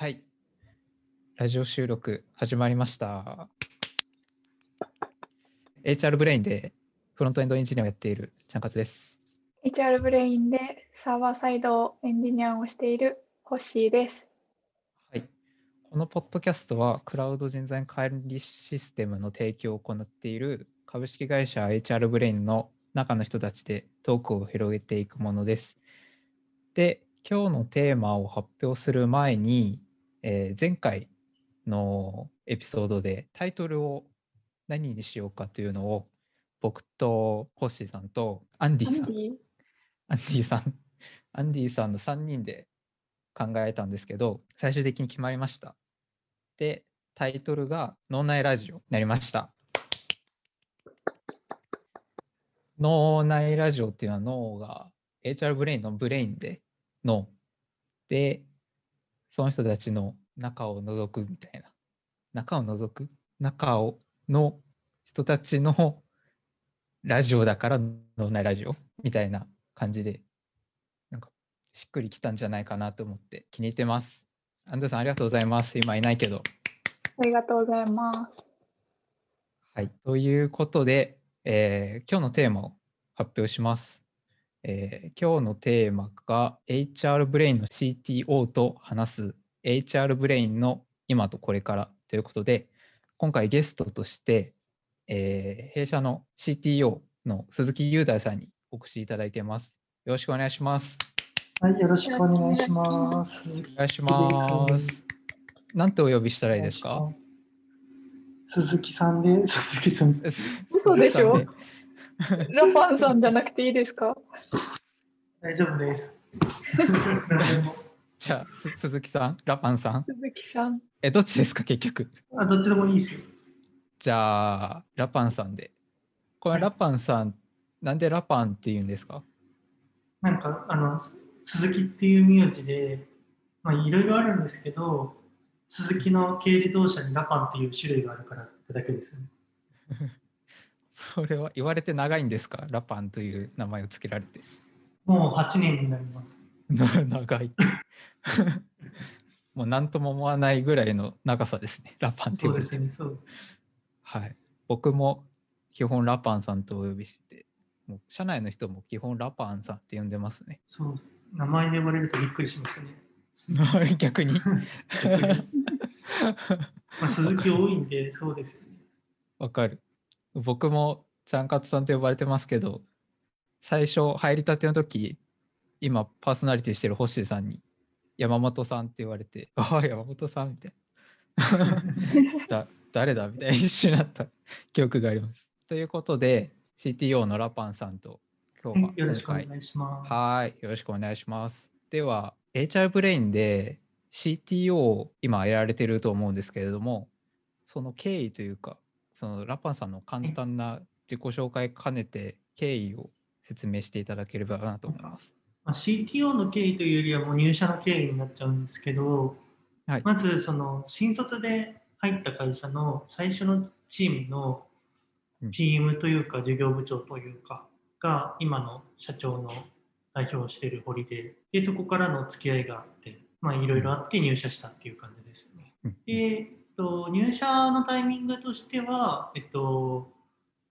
はい。ラジオ収録始まりました。HR ブレインでフロントエンドエンジニアをやっているちゃんかつです。HR ブレインでサーバーサイドエンジニアをしているホッシーです。はい。このポッドキャストはクラウド人材管理システムの提供を行っている株式会社 HR ブレインの中の人たちでトークを広げていくものです。で、今日のテーマを発表する前に、えー前回のエピソードでタイトルを何にしようかというのを僕とホッシーさんとアンディさんアンディアンディさん、アンディさんの3人で考えたんですけど、最終的に決まりました。で、タイトルが脳内ラジオになりました。脳内ラジオっていうのは脳が HR ブレインのブレインで脳で、その人たちの中を覗くみたいな。中を覗く？中をの人たちのラジオだから脳内ラジオみたいな感じで、なんかしっくりきたんじゃないかなと思って気に入ってます。アンドゥさんありがとうございます。今いないけど。ありがとうございます。はい。ということで、えー今日のテーマを発表します。えー今日のテーマが HR ブレインの CTO と話す HR ブレインの今とこれからということで、今回ゲストとして、えー弊社の CTO の鈴木雄大さんにお越しいただいています。よろしくお願いします。はい、よろしくお願いします。鈴木お願いします。なんてお呼びしたらいいですか？鈴木さんで、鈴木さん。嘘でしょ？ラパンさんじゃなくていいですか？大丈夫です。じゃあ、す鈴木さん、ラパンさん。鈴木さん。え、どっちですか、結局？あどっちでもいいですよ。じゃあ、ラパンさんで。これ、ラパンさん、なんでラパンって言うんですか？なんか、あの、鈴木っていう名字で、まあ、いろいろあるんですけど、鈴木の軽自動車にラパンっていう種類があるからってだけですね。それは言われて長いんですか？ラパンという名前を付けられて。もう8年になります。な 長い。もう何とも思わないぐらいの長さですね。ラパンって言われて。そうですね、そうです。はい。僕も基本ラパンさんとお呼びして、もう社内の人も基本ラパンさんって呼んでますね。そう名前で呼ばれるとびっくりしましたね。逆に。まあ、鈴木多いんで、そうですよね。わかる。僕もちゃんかつさんと呼ばれてますけど、最初入りたての時、今パーソナリティしてる星さんに山本さんって言われて、ああ、山本さんみたいな。だ誰だみたいな一瞬なった記憶があります。ということで、CTO のラパンさんと今日はよろしくお願いします。はい、よろしくお願いします。では、HR ブレインで CTO を今やられてると思うんですけれども、その経緯というか、そのラパンさんの簡単な自己紹介兼ねて経緯を説明していただければなと思います。まあ、CTO の経緯というよりはもう入社の経緯になっちゃうんですけど、はい。まずその新卒で入った会社の最初のチームのうん。PM というか事業部長というかが今の社長の代表をしている堀ででそこからの付き合いがあってまあいろいろあって入社したっていう感じですね。うん。で、と、入社のタイミングとしては、えっと、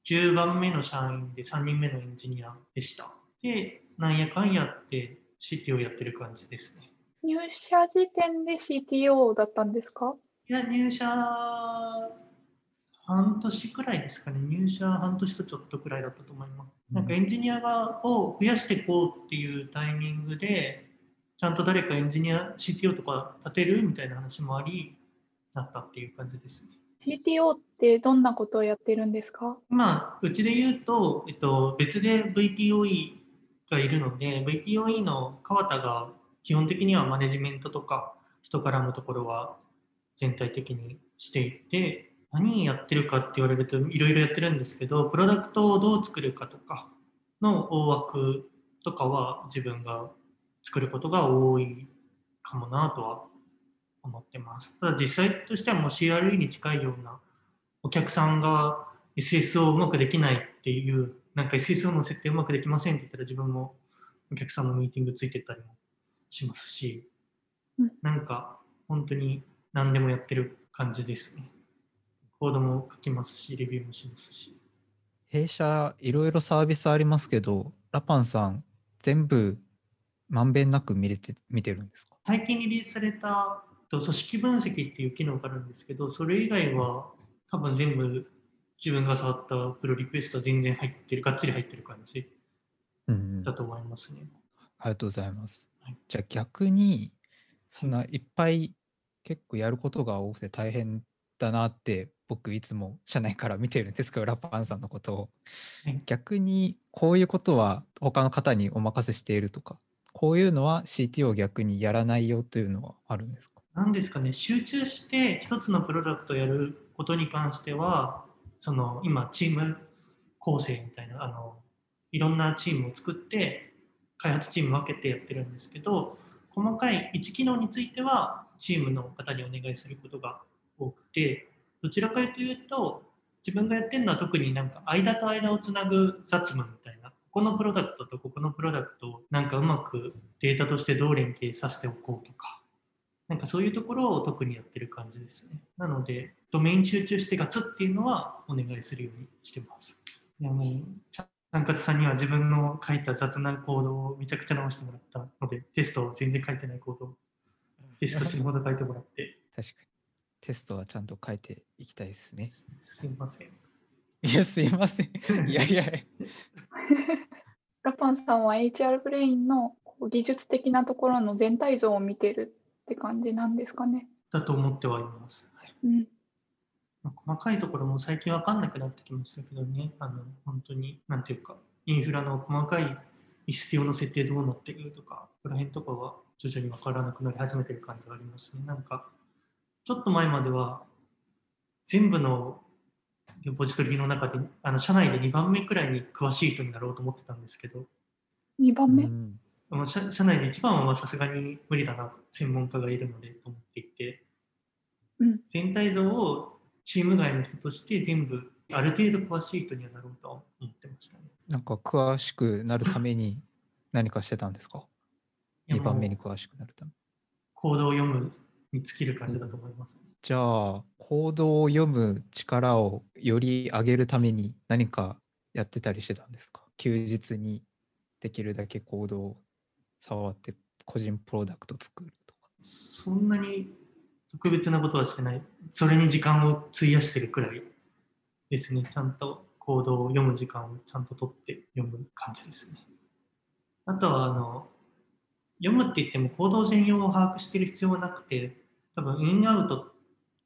10番目の社員で3人目のエンジニアでした。で、なんやかんやって CTO をやってる感じですね。入社時点で CTO だったんですか？いや、入社半年くらいですかね。入社半年とちょっとくらいだったと思います。なんかエンジニアがを増やしていこうっていうタイミングで、ちゃんと誰かエンジニア、CTO とか立てるみたいな話もあり、なったっていう感じですね。CTO ってどんなことをやってるんですか？まあ、うちで言うと、えっと、別で VPOE がいるので、VPOE の川田が基本的にはマネジメントとか人からのところは全体的にしていて、何やってるかって言われるといろいろやってるんですけど、プロダクトをどう作るかとかの大枠とかは自分が作ることが多いかもなとは思ってます。ただ実際としてはもう CRE に近いようなお客さんが SSO をうまくできないっていう、なんか SSO の設定うまくできませんって言ったら自分もお客さんのミーティングついてったりもしますし、うんなんか本当に何でもやってる感じですね。コードも書きますし、レビューもしますし。弊社いろいろサービスありますけど、ラパンさん全部まんべんなく見れて見てるんですか？最近リリースされたと組織分析っていう機能があるんですけど、それ以外は多分全部自分が触ったプロリクエストは全然入ってる、がっつり入ってる感じうんだと思いますね。ありがとうございます。はい。じゃあ逆にそんないっぱい結構やることが多くて大変だなって僕いつも社内から見てるんですけどラパンさんのことを。はい。逆にこういうことは他の方にお任せしているとかこういうのは CTO を逆にやらないよというのはあるんですか？なんですかね、集中して一つのプロダクトをやることに関しては、その今、チーム構成みたいな、あのいろんなチームを作って、開発チーム分けてやってるんですけど、細かい1機能については、チームの方にお願いすることが多くて、どちらかというと、自分がやってるのは特になんか間と間をつなぐ雑務みたいな、ここのプロダクトとここのプロダクトをなんかうまくデータとしてどう連携させておこうとか、なんかそういうところを特にやってる感じですね。なので、ドメイン集中してガツっていうのはお願いするようにしてます。いやもう、三勝さんには自分の書いた雑なコードをめちゃくちゃ直してもらったので、テストを全然書いてないコードをテスト死ぬほど書いてもらって、確かにテストはちゃんと書いていきたいですねすすいません。いやすいません いやいやラパンさんは HR ブレインの技術的なところの全体像を見てるって感じなんですかね。だと思ってはいます。はいうん、まあ細かいところも最近わかんなくなってきましたけどね、あの本当に、なんていうか、インフラの細かい必要の設定どうなってるとか、この辺とかは徐々にわからなくなり始めてる感じがありますね。なんか、ちょっと前までは、全部のレポジトリの中で、あの社内で2番目くらいに詳しい人になろうと思ってたんですけど、2番目、うんまあ社社内で一番はさすがに無理だな、専門家がいるのでと思っていて、うん全体像をチーム外の人として全部ある程度詳しい人にはなろうとは思ってましたね。なんか詳しくなるために 何かしてたんですか？いや ?2 番目に詳しくなるため。コードを読むに尽きる感じだと思います、じゃあ、コードを読む力をより上げるために何かやってたりしてたんですか？休日にできるだけコードを触って個人プロダクト作るとか。そんなに特別なことはしてない。それに時間を費やしてるくらいですね。ちゃんとコードを読む時間をちゃんと取って読む感じですね。あとは、あの、読むって言ってもコード全容を把握してる必要はなくて、多分インアウト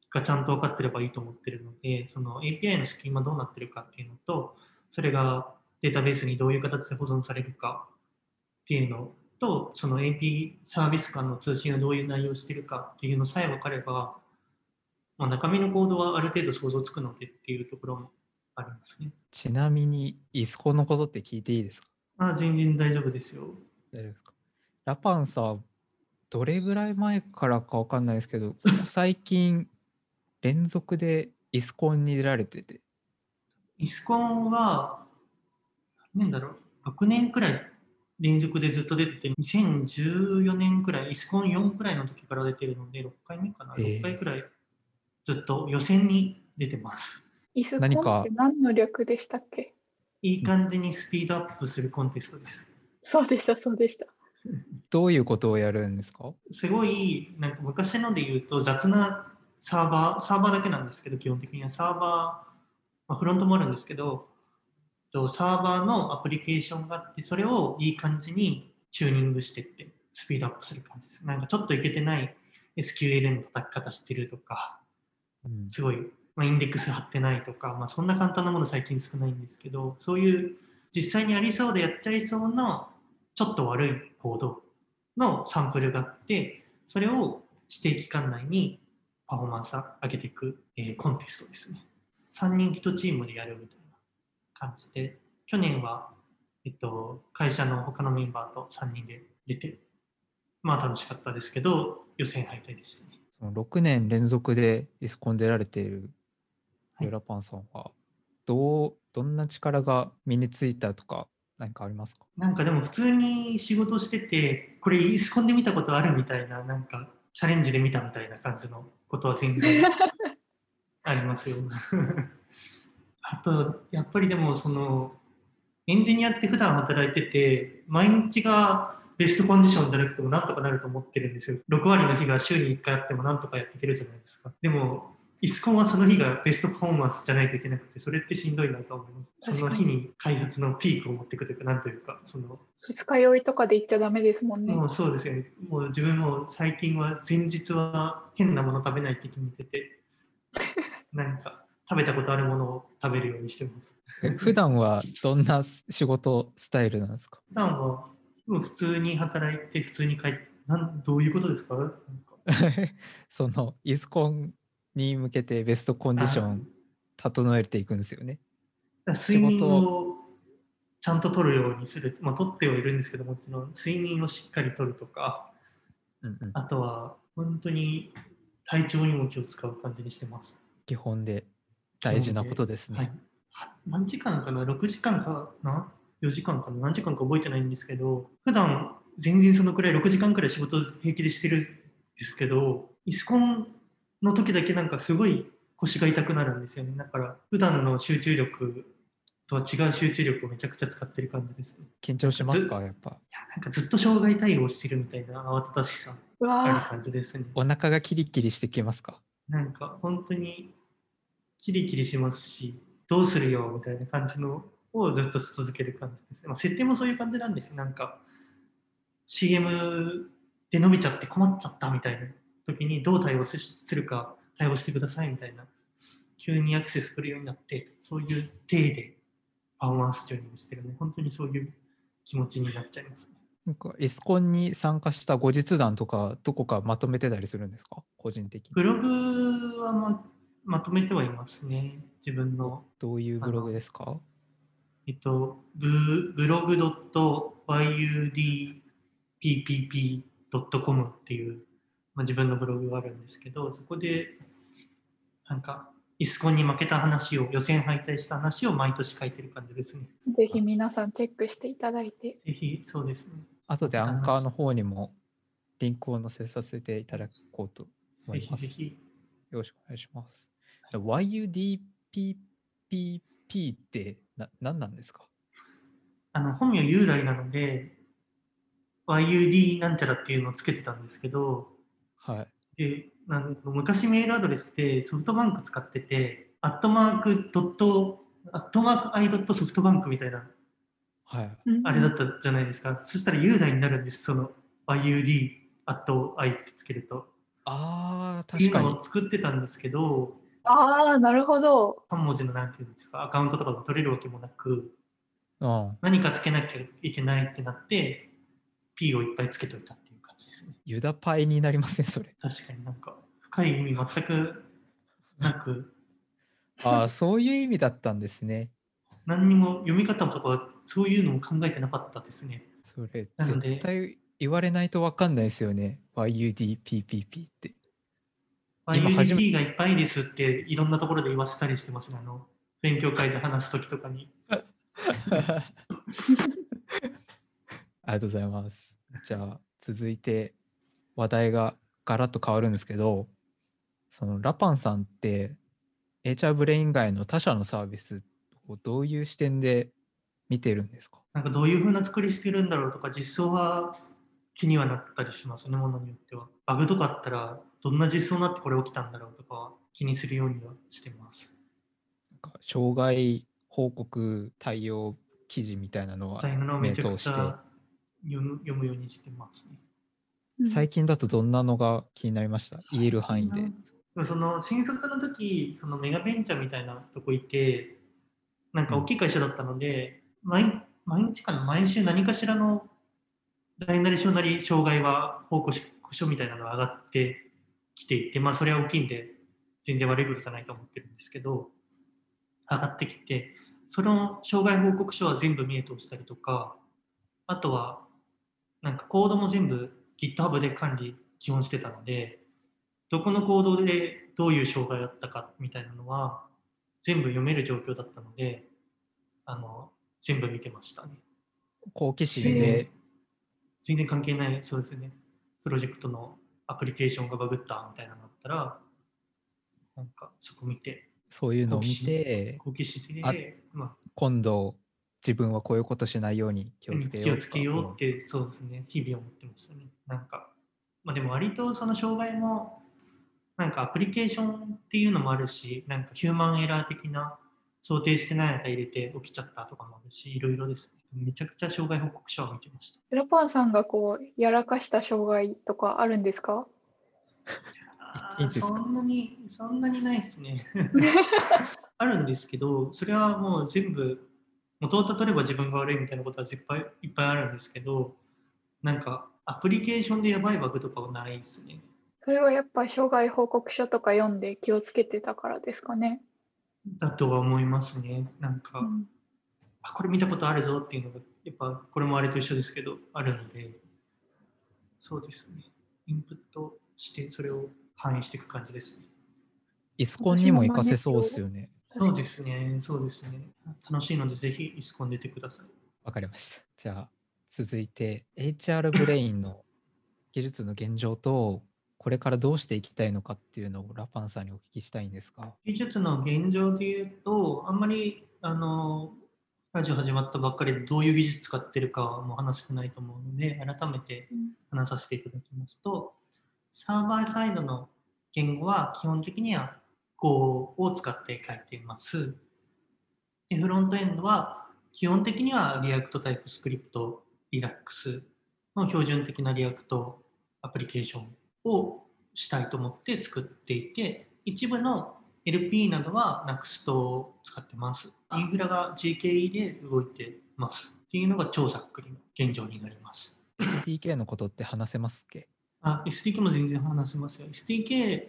がちゃんと分かってればいいと思ってるので、その API のスキーマどうなってるかっていうのと、それがデータベースにどういう形で保存されるかっていうのと、その AP サービス間の通信がどういう内容をしているかっていうのさえ分かれば、まあ、中身のコードはある程度想像つくのでっていうところもありますね。ちなみに、イスコのことって聞いていいですか？あ全然大丈夫ですよ。大丈夫ですか？ラパンさん、どれぐらい前からかわかんないですけど、最近連続でイスコンに出られてて、イスコンは、何年だろう、6年くらい連続でずっと出てて、2014年くらい、イスコン4くらいの時から出てるので、6回目かな、へえ6回くらいずっと予選に出てます。イスコン何かって何の略でしたっけ？いい感じにスピードアップするコンテストです。そうでした、そうでした。どういうことをやるんですか？すごい、なんか昔ので言うと雑なサーバー、サーバーだけなんですけど、基本的にはサーバー、まあ、フロントもあるんですけど、とサーバーのアプリケーションがあって、それをいい感じにチューニングしてって、スピードアップする感じです。なんかちょっといけてない SQL の叩き方してるとか、うんすごい、まあ、インデックス貼ってないとか、まあ、そんな簡単なもの最近少ないんですけど、そういう実際にありそうでやっちゃいそうなちょっと悪いコードのサンプルがあって、それを指定期間内にパフォーマンス上げていく、えーコンテストですね。3人1チームでやるみたいな感じで、去年は、えっと、会社の他のメンバーと3人で出て、まあ楽しかったですけど、予選敗退でしたね。その6年連続でイスコン出られているはいヨラパンさんは、どうどんな力が身についたとか何かありますか？なんかでも普通に仕事してて、これイスコンで見たことあるみたいな、なんかチャレンジで見たみたいな感じのことは全然 ありますよ。あと、やっぱりでも、その、エンジニアって普段働いてて、毎日がベストコンディションじゃなくてもなんとかなると思ってるんですよ。6割の日が週に1回あってもなんとかやっていけるじゃないですか。でも、イスコンはその日がベストパフォーマンスじゃないといけなくて、それってしんどいなと思います。その日に開発のピークを持っていくというか、なんというか、その、二日酔いとかで行っちゃダメですもんね。もうそうですよね。もう自分も最近は前日は変なもの食べないって決めてて、なんか食べたことあるものを食べるようにしてます。え普段はどんな仕事スタイルなんですか？普段は普通に働いて普通に帰って、なんどういうことですか？そのイスコンに向けてベストコンディション整えていくんですよね。睡眠をちゃんと取るようにする、まあ、取ってはいるんですけどもちろん睡眠をしっかり取るとかうんうんあとは本当に体調にも気を使う感じにしてます。基本で大事なことですね。はい、は何時間かな ?6 時間かな ?4 時間かな？何時間か覚えてないんですけど普段全然そのくらい6時間くらい仕事平気でしてるんですけどイスコンの時だけなんかすごい腰が痛くなるんですよね。だから普段の集中力とは違う集中力をめちゃくちゃ使ってる感じですね。緊張しますか？やっぱ。いやなんかずっと障害対応してるみたいな慌ただしさうあるわ感じですね。お腹がキリキリしてきますか？なんか本当にキリキリしますし、どうするよみたいな感じのをずっと続ける感じですね。まあ、設定もそういう感じなんですよ。なんか CM で伸びちゃって困っちゃったみたいな時にどう対応すするか対応してくださいみたいな。急にアクセス来るようになって、そういう体でパフォーマンスチューニングしてるね。本当にそういう気持ちになっちゃいますね。なんかイスコンに参加した後日談とかどこかまとめてたりするんですか？個人的に。ブログはままとめてはいますね。自分のどういうブログですか？えっと、ブブログ .yudppp.com っていう、まあ、自分のブログがあるんですけど、そこで、なんか、イスコンに負けた話を、予選敗退した話を毎年書いてる感じですね。ーぜひ皆さんチェックしていただいて。ぜひ、そうですね。後でアンカーの方にもリンクを載せさせていただこうと思ぜいます。ひぜひ。よろしくお願いします。YUDPPP ってな何なんですか？あの、本名雄大なので、YUD なんちゃらっていうのをつけてたんですけど、はい。でなんか昔メールアドレスでソフトバンク使ってて、アットマークドット、アットマークアイドットソフトバンクみたいな、はい。うんあれだったじゃないですか。そしたら雄大になるんです、その YUD、アットアイってつけると。ああ、ってい確かにうのを。作ってたんですけど、ああ、なるほど。3文字のなんていうんですか、アカウントとかが取れるわけもなく、うん。何かつけなきゃいけないってなって、P をいっぱいつけといたっていう感じですね。ユダパイになりません、それ。確かになんか、深い意味全くなく、ああ、そういう意味だったんですね。何にも読み方とかそういうのも考えてなかったですね。それ、なので絶対言われないと分かんないですよね。YUDPPP って。今初め YUDP がいっぱいですっていろんなところで言わせたりしてますね。あの勉強会で話すときとかに。ありがとうございます。じゃあ続いて話題がガラッと変わるんですけど、そのラパンさんって HR ブレイン外の他社のサービスをどういう視点で見てるんですか？なんかどういう風な作りしてるんだろうとか実装は気にはなったりしますね、ものによっては。バグとかあったらどんな実装になってこれ起きたんだろうとかは気にするようにはしてます。なんか障害報告対応記事みたいなのは大変なのをめちゃくち目通ゃ読む読むようにしてますね。うん最近だとどんなのが気になりました？言える範囲で。その新卒の時そのメガベンチャーみたいなとこいてなんか大きい会社だったので、毎毎日かな？毎週何かしらの大なり小なり障害は報告書みたいなのが上がってきていてまあそれは大きいんで全然悪いことじゃないと思ってるんですけど上がってきてその障害報告書は全部見え通したりとかあとはなんかコードも全部 GitHub で管理基本してたのでどこのコードでどういう障害だったかみたいなのは全部読める状況だったのであの全部見てましたね。好奇心で全然関係ないそうですねプロジェクトのアプリケーションがバグったみたいなのがあったら、なんかそこ見て、そういうのを見て、好奇心あで、まあ、今度自分はこういうことしないように気をつけよう気をつけようって、そうですね、日々思ってましたね。なんか、まあでも割とその障害も、なんかアプリケーションっていうのもあるし、なんかヒューマンエラー的な想定してない値入れて起きちゃったとかもあるし、いろいろですね。めちゃくちゃ障害報告書を見てました。ラパンさんがこう、やらかした障害とかあるんですか？あーいいですか？そんなに、そんなにないですね。あるんですけど、それはもう全部、元をたどれば自分が悪いみたいなことはいっぱいいっぱいあるんですけど、なんかアプリケーションでやばいバグとかはないですね。それはやっぱ障害報告書とか読んで気をつけてたからですかね？だとは思いますね。なんか、うんあこれ見たことあるぞっていうのが、やっぱこれもあれと一緒ですけど、あるので、そうですね。インプットして、それを反映していく感じですね。イスコンにも活かせそうですよね。そうですね、そうですね。楽しいので、ぜひイスコン出てください。わかりました。じゃあ続いて HR ブレインの技術の現状とこれからどうしていきたいのかっていうのをラパンさんにお聞きしたいんですが。技術の現状で言うと、あんまりあのラジオ始まったばっかりでどういう技術使ってるかはもう話してないと思うので、改めてうん話させていただきますと、サーバーサイドの言語は基本的には Go を使って書いています。でフロントエンドは基本的には React TypeScript、Redux の標準的な React アプリケーションをしたいと思って作っていて、一部の LP などは Next を使ってます。インフラが GKE で動いてます。っていうのが超ざっくりの現状になります。SDK のことって話せますっけ？あ、SDK も全然話せますよ。SDK っ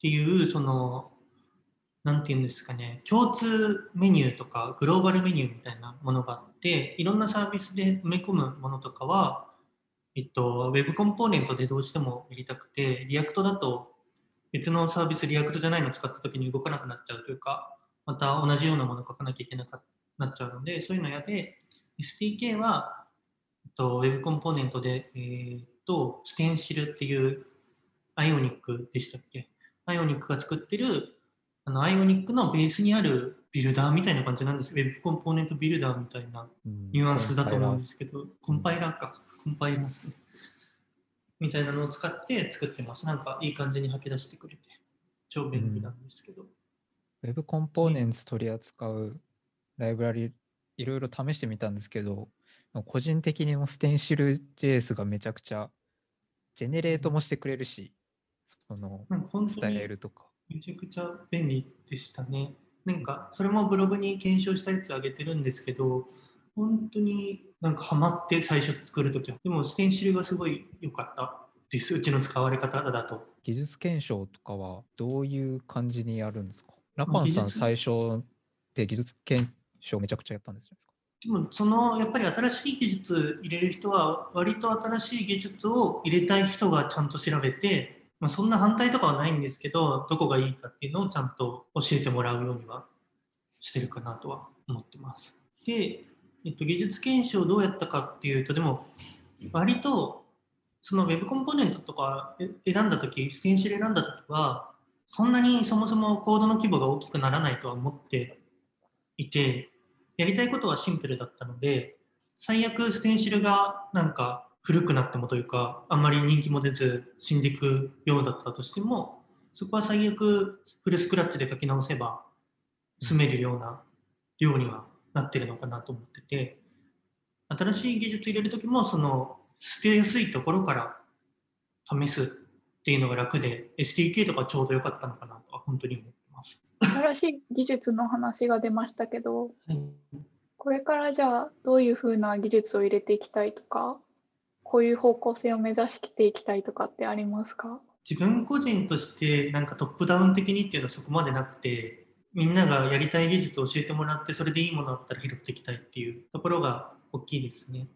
ていう、その、なんていうんですかね、共通メニューとかグローバルメニューみたいなものがあって、いろんなサービスで埋め込むものとかは、えっと、Web コンポーネントでどうしてもやりたくて、React だと別のサービス、React じゃないのを使った時に動かなくなっちゃうというか、また同じようなものを書かなきゃいけなくなっちゃうので、そういうの嫌で、SDK は、えっと、Web コンポーネントで、えーっと、ステンシルっていうアイオニックでしたっけ？アイオニックが作ってるあのアイオニックのベースにあるビルダーみたいな感じなんです。Web コンポーネントビルダーみたいなニュアンスだと思うんですけど、コンパイラーか、コンパイラーですね。みたいなのを使って作ってます。なんかいい感じに吐き出してくれて、超便利なんですけど。Web コンポーネンツ取り扱うライブラリいろいろ試してみたんですけど、個人的にもステンシル JS がめちゃくちゃジェネレートもしてくれるし、そのなんか本当に伝えるとか。めちゃくちゃ便利でしたね。なんか、それもブログに検証したやつあげてるんですけど、本当になんかハマって最初作るときは。でも、ステンシルがすごい良かったです。うちの使われ方だと。技術検証とかはどういう感じにやるんですか？ラパンさん最初って技術検証めちゃくちゃやったんですよ。でも、そのやっぱり新しい技術入れる人は、割と新しい技術を入れたい人がちゃんと調べて、まあ、そんな反対とかはないんですけど、どこがいいかっていうのをちゃんと教えてもらうようにはしてるかなとは思ってます。で、えっと、技術検証どうやったかっていうと、でも、割と、その Web コンポーネントとか選んだとき、ステンシル選んだときは、そんなにそもそもコードの規模が大きくならないとは思っていて、やりたいことはシンプルだったので、最悪ステンシルがなんか古くなってもというか、あんまり人気も出ず死んでいくようだったとしても、そこは最悪フルスクラッチで書き直せば済めるような量にはなってるのかなと思ってて、新しい技術入れるときも、その捨てやすいところから試すっていうのが楽で、SDK とかちょうど良かったのかなとは本当に思ってます。新しい技術の話が出ましたけど、はいこれからじゃあどういうふうな技術を入れていきたいとか、こういう方向性を目指していきたいとかってありますか？自分個人としてなんかトップダウン的にっていうのはそこまでなくてみんながやりたい技術を教えてもらってそれでいいものあったら拾っていきたいっていうところが大きいですね。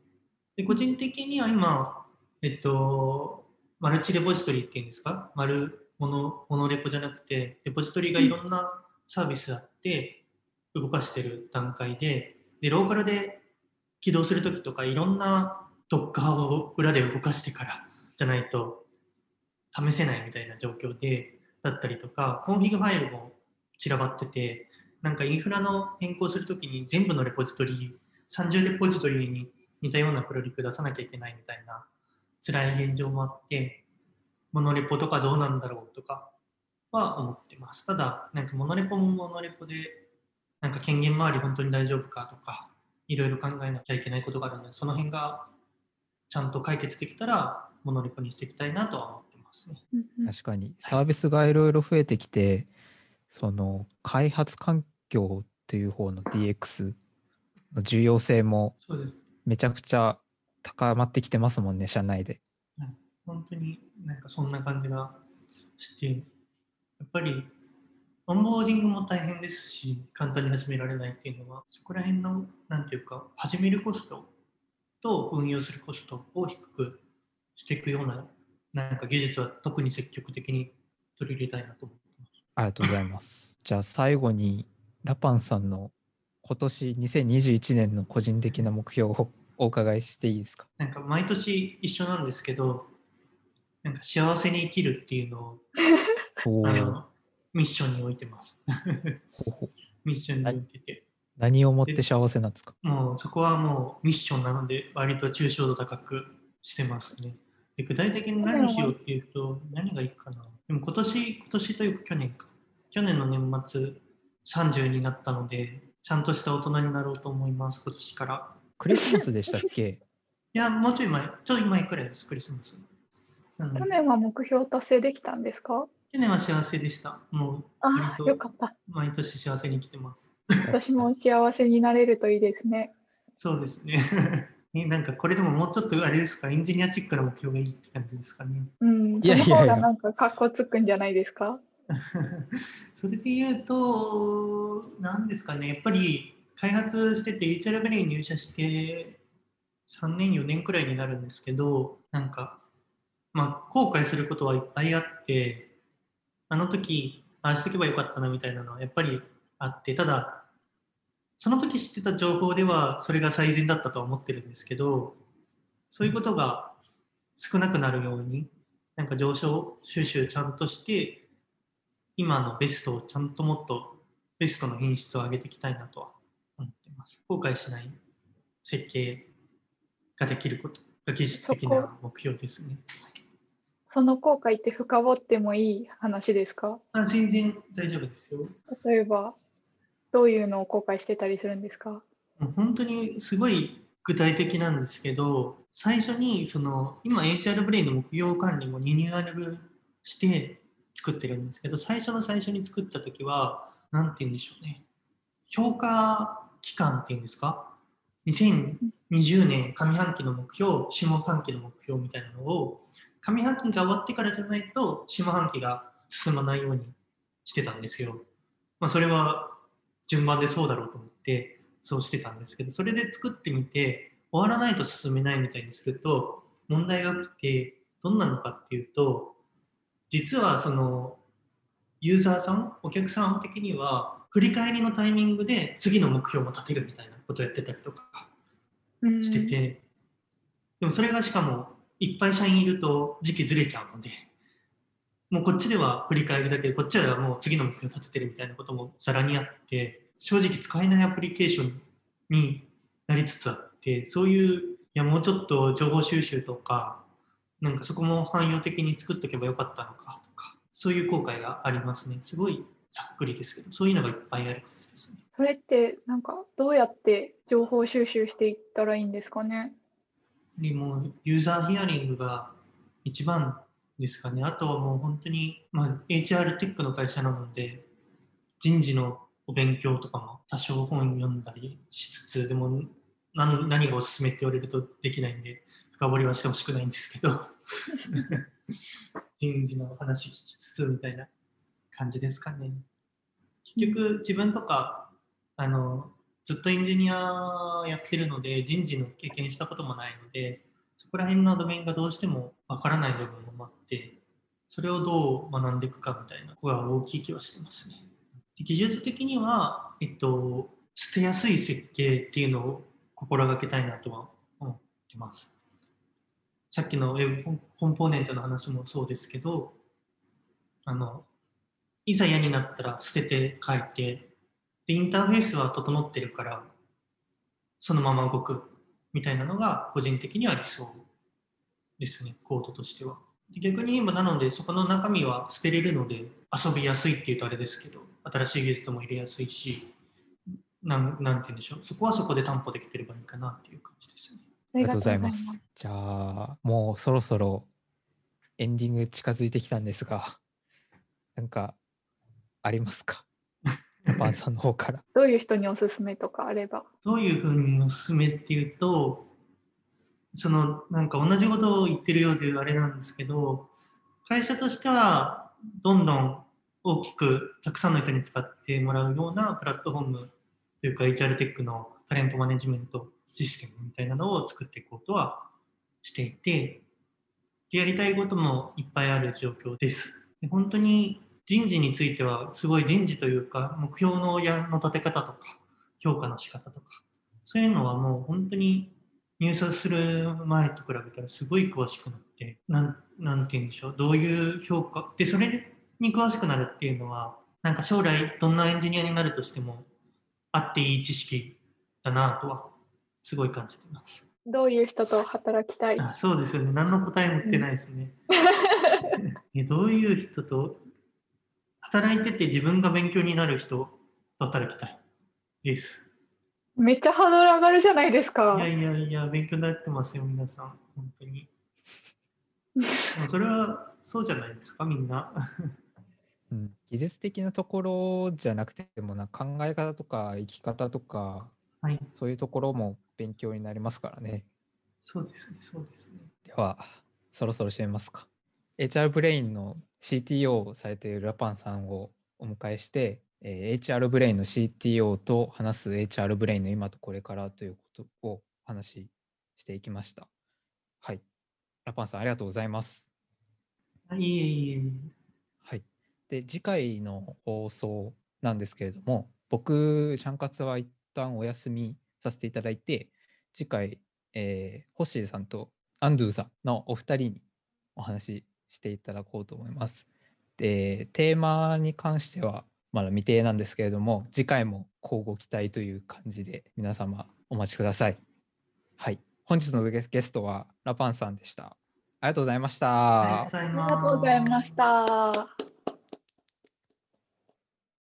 で個人的には今、えっと、マルチレポジトリっていうんですか？マルモノモノレポじゃなくてレポジトリがいろんなサービスあって動かしてる段階ででローカルで起動するときとかいろんな Docker を裏で動かしてからじゃないと試せないみたいな状況でだったりとかコンフィグファイルも散らばっててなんかインフラの変更するときに全部のレポジトリ30レポジトリに似たようなプルリク出さなきゃいけないみたいな辛い現状もあってモノレポとかどうなんだろうとかは思ってます。ただなんかモノレポもモノレポでなんか権限周り本当に大丈夫かとかいろいろ考えなきゃいけないことがあるのでその辺がちゃんと解決できたらモノレポにしていきたいなとは思ってますね。確かに。サービスがいろいろ増えてきてその開発環境という方の DX の重要性もめちゃくちゃ高まってきてますもんね社内で。本当になんかそんな感じがして、やっぱりオンボーディングも大変ですし、簡単に始められないっていうのは、そこら辺の、なんていうか、始めるコストと運用するコストを低くしていくような、なんか技術は特に積極的に取り入れたいなと思って。ありがとうございます。じゃあ最後にラパンさんの今年2021年の個人的な目標をお伺いしていいですか？なんか毎年一緒なんですけど、なんか幸せに生きるっていうのをあのミッションに置いてます。ミッションに置いてて。何をもって幸せなんですか？もうそこはもうミッションなので、割と抽象度高くしてますね。で具体的に何しようっていうと、何がいいかな。でも今年、今年というか去年か。去年の年末30になったので、ちゃんとした大人になろうと思います、今年から。クリスマスでしたっけ？いや、もうちょい前、ちょい前くらいです、クリスマス。去年は目標達成できたんですか？去年は幸せでした。もうあよかった。毎年幸せに生きてます。私も幸せになれるといいですね。そうですね。えなんかこれでももうちょっとあれですか、エンジニアチックな目標がいいって感じですかね？うん、いやいやいやその方がなんか格好つくんじゃないですか？それで言うと、何ですかね、やっぱり開発してて、HR ブレイン入社して3年、4年くらいになるんですけど、なんか、まあ、後悔することはいっぱいあって、あの時、ああしとけばよかったなみたいなのはやっぱりあって、ただ、その時知ってた情報ではそれが最善だったとは思ってるんですけど、そういうことが少なくなるように、なんか上昇収集ちゃんとして、今のベストをちゃんともっとベストの品質を上げていきたいなとは思っています。後悔しない設計ができることが技術的な目標ですね。その後悔って深掘ってもいい話ですか？あ全然大丈夫ですよ。例えば、どういうのを後悔してたりするんですか？本当にすごい具体的なんですけど、最初にその今 HR ブレインの目標管理もリニューアルして作ってるんですけど、最初の最初に作った時は、なんて言うんでしょうね。評価期間っていうんですか ?2020 年上半期の目標、下半期の目標みたいなのを、上半期が終わってからじゃないと下半期が進まないようにしてたんですよ。まあ、それは順番でそうだろうと思ってそうしてたんですけどそれで作ってみて終わらないと進めないみたいにすると問題が起きてどんなのかっていうと実はそのユーザーさんお客さん的には振り返りのタイミングで次の目標も立てるみたいなことをやってたりとかうん。してて、でもそれがしかもいっぱい社員いると時期ずれちゃうのでもうこっちでは振り返りだけどこっちはもう次の目標立ててるみたいなこともざらにあって正直使えないアプリケーションになりつつあってそういういやもうちょっと情報収集とかなんかそこも汎用的に作っておけばよかったのかとかそういう後悔がありますね。すごいざっくりですけどそういうのがいっぱいあるはずですね。それってなんかどうやって情報収集していったらいいんですかね？でもうユーザーヒアリングが一番ですかね。あとはもう本当に、まあ、HR テックの会社なので、人事のお勉強とかも多少本読んだりしつつ、でも何何がおすすめって言われるとできないんで、深掘りはしてほしくないんですけど、人事の話聞きつつみたいな感じですかね。結局自分とか、あの、ずっとエンジニアやってるので、人事の経験したこともないので、そこら辺のドメインがどうしてもわからない部分もあって、それをどう学んでいくかみたいな、ここが大きい気はしてますね。技術的には、えっと、捨てやすい設計っていうのを心がけたいなとは思ってます。さっきのウェブコンポーネントの話もそうですけど、あの、いざ嫌になったら捨てて書いて、で、インターフェースは整ってるから、そのまま動くみたいなのが個人的には理想ですね、コードとしては。逆に言えばなので、そこの中身は捨てれるので、遊びやすいっていうとあれですけど、新しいゲストも入れやすいし、なんなんて言うんでしょう、そこはそこで担保できてればいいかなっていう感じですね。ありがとうございます。じゃあ、もうそろそろエンディング近づいてきたんですが、なんかありますか？ラパンさんの方から。どういう人におすすめとかあれば？どういうふうにおすすめっていうと、そのなんか同じことを言ってるようであれなんですけど、会社としてはどんどん大きくたくさんの人に使ってもらうようなプラットフォームというか HR テックのタレントマネジメントシステムみたいなのを作っていこうとはしていて、でやりたいこともいっぱいある状況です。で本当に人事についてはすごい人事というか目標のやの立て方とか評価の仕方とかそういうのはもう本当に入社する前と比べたらすごい詳しくなってなんなんて言うんでしょうどういう評価でそれに詳しくなるっていうのはなんか将来どんなエンジニアになるとしてもあっていい知識だなとはすごい感じてます。どういう人と働きたい？あそうですよね。何の答えも言ってないですね。えどういう人と働いてて自分が勉強になる人と働きたいです。めっちゃハードル上がるじゃないですいかや。いやいや、勉強になってますよ、皆さん。本当に。それはそうじゃないですか、みんな。うん、技術的なところじゃなくてもな考え方とか生き方とかはい、そういうところも勉強になりますからね。そうですね、そうですね。では、そろそろ締めますか。HR ブレインの CTO をされているラパンさんをお迎えして、えー HR ブレインの CTO と話す HR ブレインの今とこれからということをお話ししていきました。はい。ラパンさん、ありがとうございます。あいえいえいえ。はい。で、次回の放送なんですけれども、僕、シャンカツは一旦お休みさせていただいて、次回、えーホッシーさんとアンドゥさんのお二人にお話していただこうと思います。で、テーマに関してはまだ未定なんですけれども、次回も交互期待という感じで皆様お待ちください。はい。本日のゲストはラパンさんでした。ありがとうございました。あり。がとうございました。